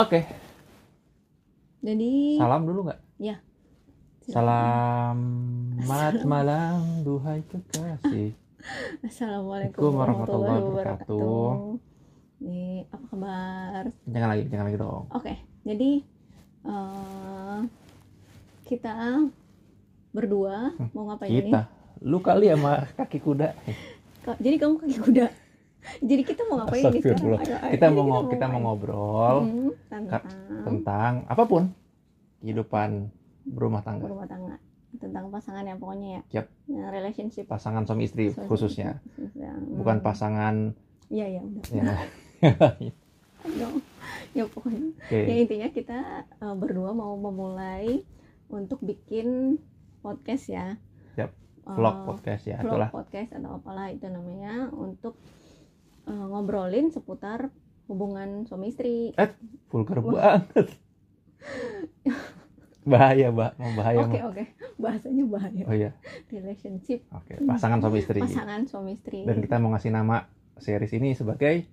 Oke, Jadi salam dulu nggak? Ya. Selamat malam, duhai kekasih. Assalamualaikum warahmatullahi wabarakatuh. Nih, apa kabar? Jangan lagi, jangan lagi dong. Oke, jadi eh, kita berdua Hmm, mau ngapain ini? Kita, lu kali sama kaki kuda. Jadi kamu kaki kuda. Jadi kita mau ngapain nih sekarang? Astagfirullah. Ayo, ayo. Kita mau ngo- kita mau ngobrol Hmm, tentang tentang apa pun kehidupan berumah tangga, berumah tangga, tentang pasangan yang pokoknya ya. Yap. Nah, relationship pasangan suami istri Suami khususnya. Yang- bukan pasangan Iya, iya, udah. ya. Ya pokoknya Oke, ya intinya kita uh, berdua mau memulai untuk bikin podcast ya Yap, Uh, vlog podcast ya, vlog itulah. podcast atau apalah itu namanya untuk uh, ngobrolin seputar hubungan suami istri Vulgar Wah. banget. bahaya, Mbak. Mau bahaya, oke Mbak. oke bahasanya bahaya Oh iya, relationship oke. Pasangan suami istri. pasangan suami istri Dan kita mau ngasih nama series ini sebagai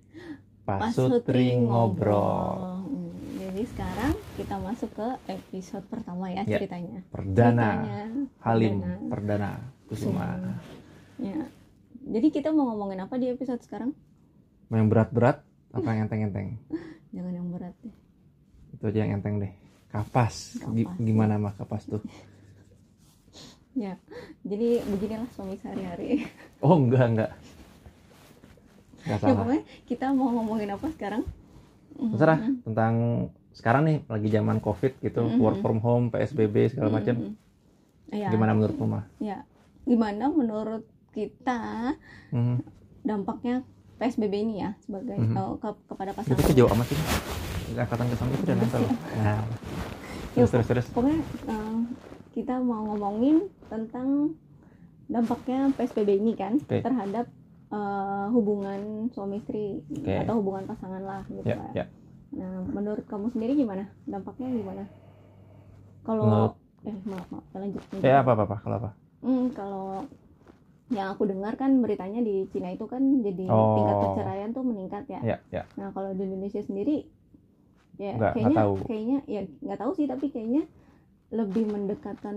Pasutri Ngobrol. Hmm, jadi sekarang kita masuk ke episode pertama ya Ya. ceritanya Perdana Ceritanya, Halim perdana. Perdana Kusuma. Ya. Jadi kita mau ngomongin apa di episode sekarang? Mau yang berat-berat apa yang enteng-enteng? Jangan yang berat deh. Itu aja yang enteng deh. Kapas. Kapas. Gimana mah kapas tuh? Ya. Jadi beginilah suami sehari-hari. Oh enggak enggak. Enggak ya salah. pokoknya kita mau ngomongin apa sekarang? Terserah Mhm. tentang sekarang nih lagi zaman covid gitu Mhm. work from home psbb segala macam Mhm. Ya. gimana menurut mama Ya. Gimana menurut kita Mhm. dampaknya PSBB ini ya sebagai Mhm. eh, ke- kepada itu pasangan? tuh jauh amat sih angkatan ke itu udah nempel loh. nah Ya, terus terus terus Pokoknya eh, kita mau ngomongin tentang dampaknya PSBB ini kan Oke. terhadap eh, hubungan suami istri Oke. atau hubungan pasangan lah gitu ya lah. ya Nah, menurut kamu sendiri gimana? Dampaknya gimana? Kalau eh maaf maaf lanjut. eh apa apa apa kalau apa Hmm, kalau yang aku dengar kan beritanya di Cina itu kan jadi Oh. tingkat perceraian tuh meningkat ya. ya ya Nah, kalau di Indonesia sendiri ya Nggak- nggak kayaknya tahu. kayaknya ya nggak tahu sih tapi kayaknya lebih mendekatkan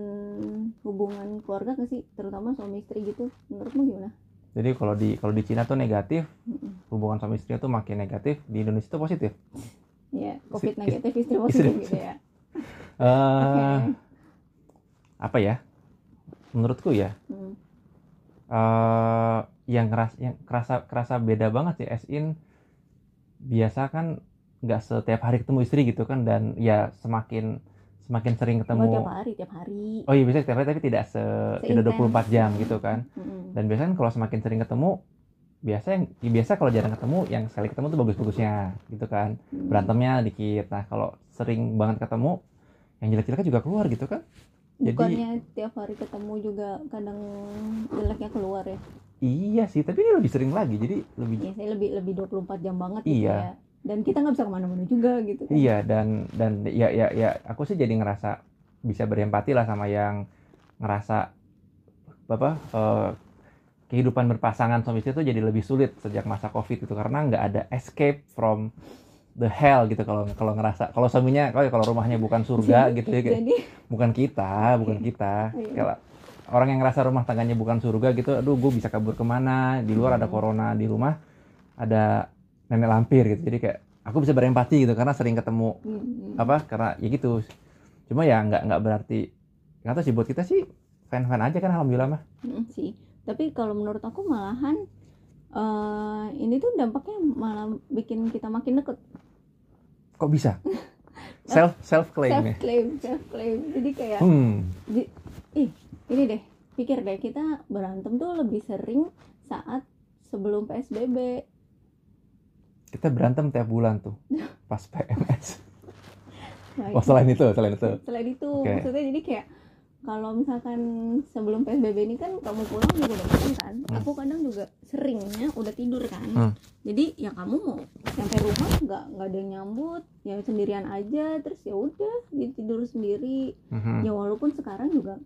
hubungan keluarga ke sih terutama suami istri gitu menurutmu gimana? jadi kalau di kalau di Cina tuh negatif hubungan suami istri tuh makin negatif di Indonesia tuh positif Ya, covid negatif istri positif istri- gitu ya. eh Oke. apa ya menurutku ya Eh yang keras yang kerasa kerasa beda banget sih as in biasa kan nggak setiap hari ketemu istri gitu kan dan ya semakin semakin sering Oh, ketemu tiap hari, tiap hari. oh iya bisa setiap hari tapi tidak se tidak Seintens. 24 jam gitu kan dan biasanya kalau semakin sering ketemu biasa yang ya biasa kalau jarang ketemu yang sekali ketemu tuh bagus-bagusnya gitu kan Hmm. berantemnya dikit nah kalau sering banget ketemu yang jelek-jeleknya juga keluar gitu kan jadi- Bukannya tiap hari ketemu juga kadang jeleknya keluar ya? iya sih tapi ini lebih sering lagi jadi lebih Ya saya lebih lebih 24 jam banget gitu Iya. ya. Dan kita nggak bisa ke mana-mana juga gitu kan. Iya dan dan ya ya ya aku sih jadi ngerasa bisa berempati lah sama yang ngerasa apa eh, kehidupan berpasangan suami istri itu jadi lebih sulit sejak masa covid itu karena nggak ada escape from the hell gitu kalau kalau ngerasa kalau suaminya kalau kalau rumahnya bukan surga gitu ya Jadi bukan kita bukan kita. Iya. kalau orang yang ngerasa rumah tangganya bukan surga gitu aduh gue bisa kabur ke mana? Di luar ada Hmm. corona di rumah ada nenek lampir gitu. Jadi kayak aku bisa berempati gitu karena sering ketemu mm, apa karena ya gitu. Cuma ya nggak nggak berarti nggak tahu sih buat kita sih fan fan aja kan alhamdulillah mah. Mm, sih. Tapi kalau menurut aku malahan eh ini tuh dampaknya malah bikin kita makin deket. kok bisa self self claim Self ya claim, self claim. Jadi kayak hmm di- ih ini deh pikir deh kita berantem tuh lebih sering saat sebelum PSBB. kita berantem tiap bulan tuh pas PMS Nah, oh selain itu selain itu selain itu Oke. maksudnya jadi kayak kalau misalkan sebelum PSBB ini kan kamu pulang juga udah makan kan? Hmm. aku kadang juga seringnya udah tidur kan. Hmm. jadi ya kamu mau sampai rumah nggak nggak ada yang nyambut ya sendirian aja terus ya udah dia tidur sendiri. Mhm. ya walaupun sekarang juga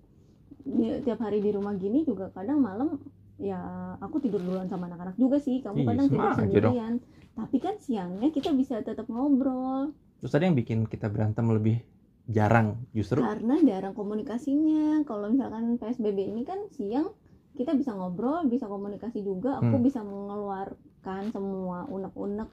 ya, tiap hari di rumah gini juga kadang malam ya aku tidur duluan sama anak-anak juga sih. Kamu Iya, kadang tidur sendirian. Tapi kan siangnya kita bisa tetap ngobrol. Terus tadi yang bikin kita berantem lebih jarang justru? Karena jarang komunikasinya. Kalau misalkan PSBB ini kan siang kita bisa ngobrol bisa komunikasi juga. Aku Hmm. bisa mengeluarkan semua unek-unek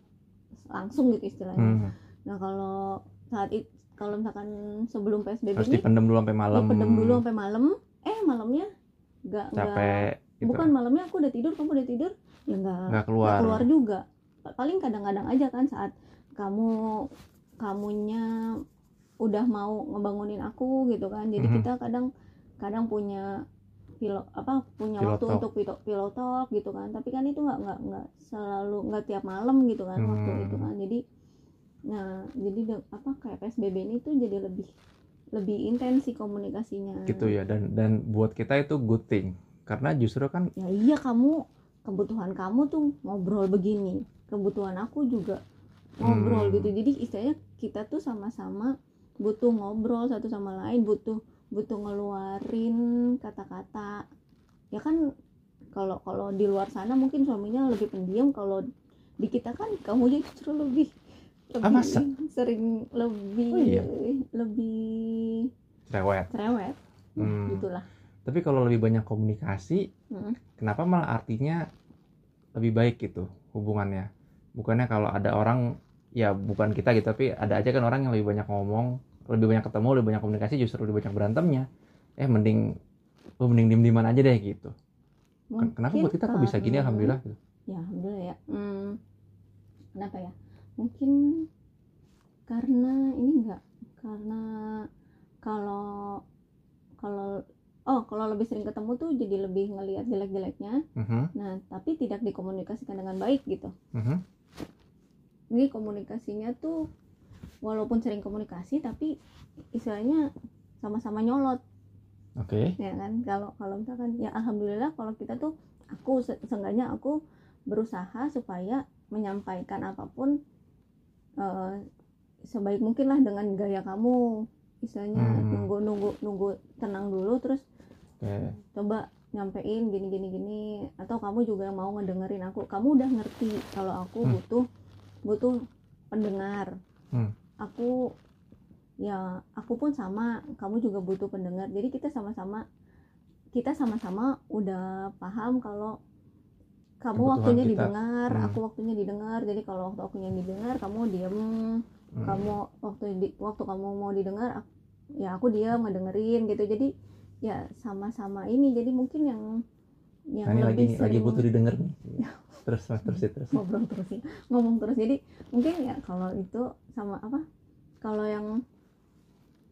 langsung gitu istilahnya. Hmm, nah kalau saat itu kalau misalkan sebelum PSBB harus ini dipendem dulu sampai malam. dipendem dulu sampai malam. Eh malamnya nggak capek gitu. Bukan malamnya aku udah tidur kamu udah tidur ya nggak nggak nggak keluar, keluar juga. Paling kadang-kadang aja kan saat kamu kamunya udah mau ngebangunin aku gitu kan jadi Mhm. kita kadang kadang punya pilo apa punya Pillow waktu talk. untuk pillow talk gitu kan tapi kan itu nggak nggak nggak selalu nggak tiap malam gitu kan waktu Hmm. itu kan jadi nah jadi de- apa kayak psbb ini tuh jadi lebih lebih intens sih komunikasinya gitu ya dan dan buat kita itu good thing karena justru kan ya iya kamu kebutuhan kamu tuh ngobrol begini kebutuhan aku juga ngobrol Hmm. gitu jadi istilahnya kita tuh sama-sama butuh ngobrol satu sama lain butuh butuh ngeluarin kata-kata ya kan kalau kalau di luar sana mungkin suaminya lebih pendiam kalau di kita kan kamu justru lebih lebih Ah, masa? sering lebih Oh, iya? lebih cerewet cerewet Hmm. gitulah tapi kalau lebih banyak komunikasi Mm. kenapa malah artinya lebih baik gitu hubungannya bukannya kalau ada orang ya bukan kita gitu tapi ada aja kan orang yang lebih banyak ngomong lebih banyak ketemu lebih banyak komunikasi justru lebih banyak berantemnya. Eh mending lu mending diem dieman aja deh gitu. Ken- kenapa Mungkin buat kita kok bisa gini alhamdulillah gitu. ya alhamdulillah ya. Hmm, kenapa ya? Mungkin karena ini enggak karena kalau kalau oh kalau lebih sering ketemu tuh jadi lebih ngelihat jelek-jeleknya. Mhm, nah tapi tidak dikomunikasikan dengan baik gitu. Mhm. Ini komunikasinya tuh walaupun sering komunikasi tapi istilahnya sama-sama nyolot. Oke. Ya kan? Kalau kalau misalkan ya alhamdulillah kalau kita tuh aku se- seenggaknya aku berusaha supaya menyampaikan apa pun eh, sebaik mungkin lah dengan gaya kamu. Istilahnya Hmm. nunggu nunggu nunggu tenang dulu terus oke. coba nyampein gini gini gini. Atau kamu juga mau ngedengerin aku. Kamu udah ngerti kalau aku Hmm. butuh butuh pendengar Hmm. aku ya aku pun sama kamu juga butuh pendengar jadi kita sama-sama kita sama-sama udah paham kalau kamu Kebutuhan waktunya kita. didengar Hmm. aku waktunya didengar jadi kalau waktu akunya didengar kamu diem Hmm. kamu waktu di, waktu kamu mau didengar ak- ya aku diam ngedengerin gitu jadi ya sama-sama ini jadi mungkin yang yang nah, ini lagi lebih lagi sering butuh didengar nih terus terus terus terus. Ngobrol terus ya. Ngomong terus. Jadi mungkin ya kalau itu sama apa kalau yang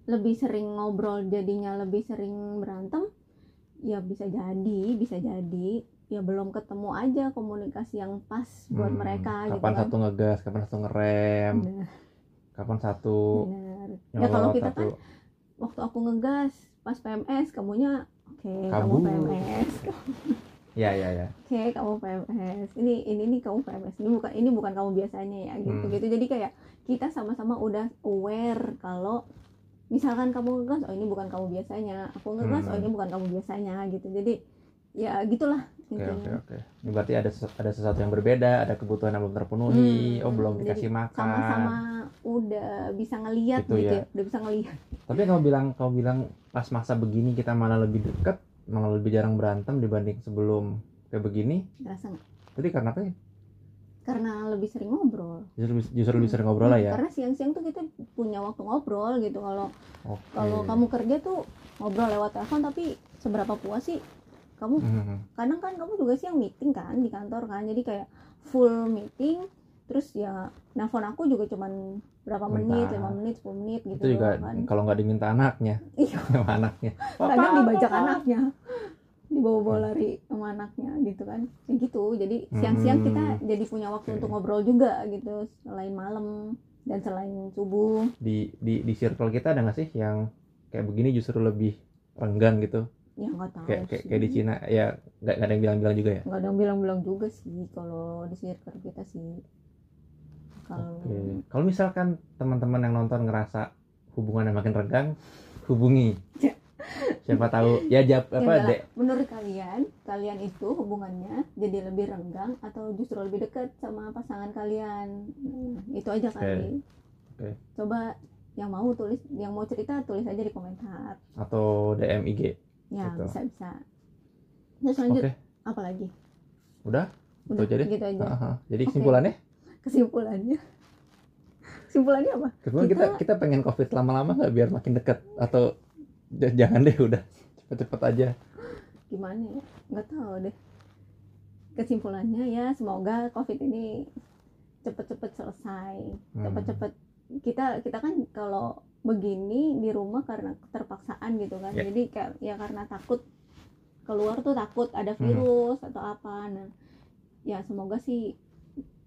lebih sering ngobrol jadinya lebih sering berantem ya bisa jadi bisa jadi. Ya belum ketemu aja komunikasi yang pas buat Hmm, mereka gitu kapan kan. satu ngegas kapan satu ngerem Benar, kapan satu benar. ya kalau kita satu. kan waktu aku ngegas pas PMS kamunya oke kamu Kabur. PMS ya ya ya oke kamu PMS ini ini nih kamu PMS ini bukan ini bukan kamu biasanya ya gitu Hmm. gitu jadi kayak kita sama-sama udah aware kalau misalkan kamu ngegas oh ini bukan kamu biasanya aku ngegas Hmm. oh ini bukan kamu biasanya gitu jadi ya gitulah Oke oke oke. Ini berarti ada ada sesuatu yang berbeda, ada kebutuhan yang belum terpenuhi, Hmm, oh belum jadi dikasih makan. sama-sama udah bisa ngelihat Gitu gitu, ya. ya. udah bisa ngelihat Tapi kamu bilang kamu bilang pas masa begini kita malah lebih dekat, malah lebih jarang berantem dibanding sebelum kayak begini. ngerasa nggak Jadi karena apa ya? karena lebih sering ngobrol Justru, justru lebih sering ngobrol lah ya. karena siang-siang tuh kita punya waktu ngobrol gitu kalau Oke. kalau kamu kerja tuh ngobrol lewat telepon tapi seberapa puas sih kamu Mhm. kadang kan kamu juga siang meeting kan di kantor kan jadi kayak full meeting terus ya nelfon aku juga cuman berapa menit lima menit 10 menit gitu Itu juga kan kalau nggak diminta anaknya, iya sama anaknya. kadang dibajak papa. anaknya dibawa-bawa lari sama anaknya gitu kan ya gitu jadi siang-siang Hmm. kita jadi punya waktu Oke. untuk ngobrol juga gitu selain malam dan selain subuh Di di di circle kita ada nggak sih yang kayak begini justru lebih renggang gitu? ya nggak tahu Kayak kayak, sih. kayak di Cina ya nggak nggak ada yang bilang-bilang juga ya? nggak ada yang bilang-bilang juga sih kalau di circle kita sih kalau Oke. Kalau misalkan teman-teman yang nonton ngerasa hubungannya makin renggang, hubungi. Ya. Siapa tahu ya jawab Ya apa lah. dek? menurut kalian kalian itu hubungannya jadi lebih renggang atau justru lebih dekat sama pasangan kalian Nah, itu aja kali Oke, Oke. coba yang mau tulis yang mau cerita tulis aja di komentar atau DM IG ya Gitu. bisa bisa terus lanjut oke apa lagi udah udah aja deh. gitu aja Aha. jadi kesimpulannya kesimpulannya. Kesimpulannya apa? Kesimpulan kita Kita- kita pengen covid lama-lama nggak biar makin deket? Atau jangan deh udah. Cepet-cepet aja. Gimana ya? Nggak tahu deh. Kesimpulannya ya semoga covid ini cepet-cepet selesai. Hmm. cepet-cepet. Kita kita kan kalau begini di rumah karena keterpaksaan gitu kan. Ya. jadi kayak ya karena takut keluar tuh takut ada Hmm. virus atau apa. Nah ya semoga sih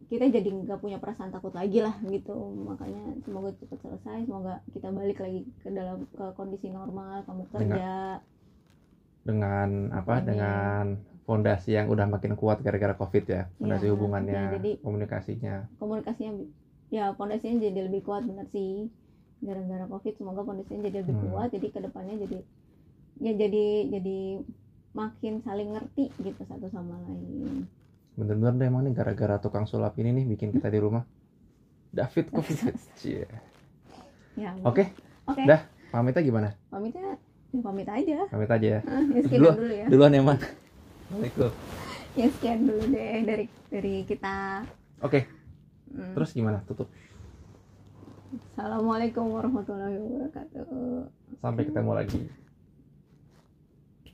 kita jadi nggak punya perasaan takut lagi lah gitu. Makanya semoga cepet selesai semoga kita balik lagi ke dalam ke kondisi normal kamu kerja. Dengan apa? Amin. dengan fondasi yang udah makin kuat gara-gara covid ya fondasi Ya, hubungannya ya, jadi- komunikasinya. komunikasinya ya fondasinya jadi lebih kuat bener sih. Gara-gara covid semoga fondasinya jadi lebih Hmm. kuat. Jadi ke depannya jadi ya jadi jadi makin saling ngerti gitu satu sama lain bener-bener deh emang nih gara-gara tukang sulap ini nih bikin kita di rumah. David covid Cie. ya oke. Oke. Dah. pamitnya gimana? Pamitnya ya pamit aja. Pamit aja ya. Ah, ya Dulu- dulu ya. duluan emang Assalamualaikum. Ya sekian dulu deh dari dari kita. Oke. Hmm. terus gimana? Tutup. Assalamualaikum warahmatullahi wabarakatuh. Sampai ketemu lagi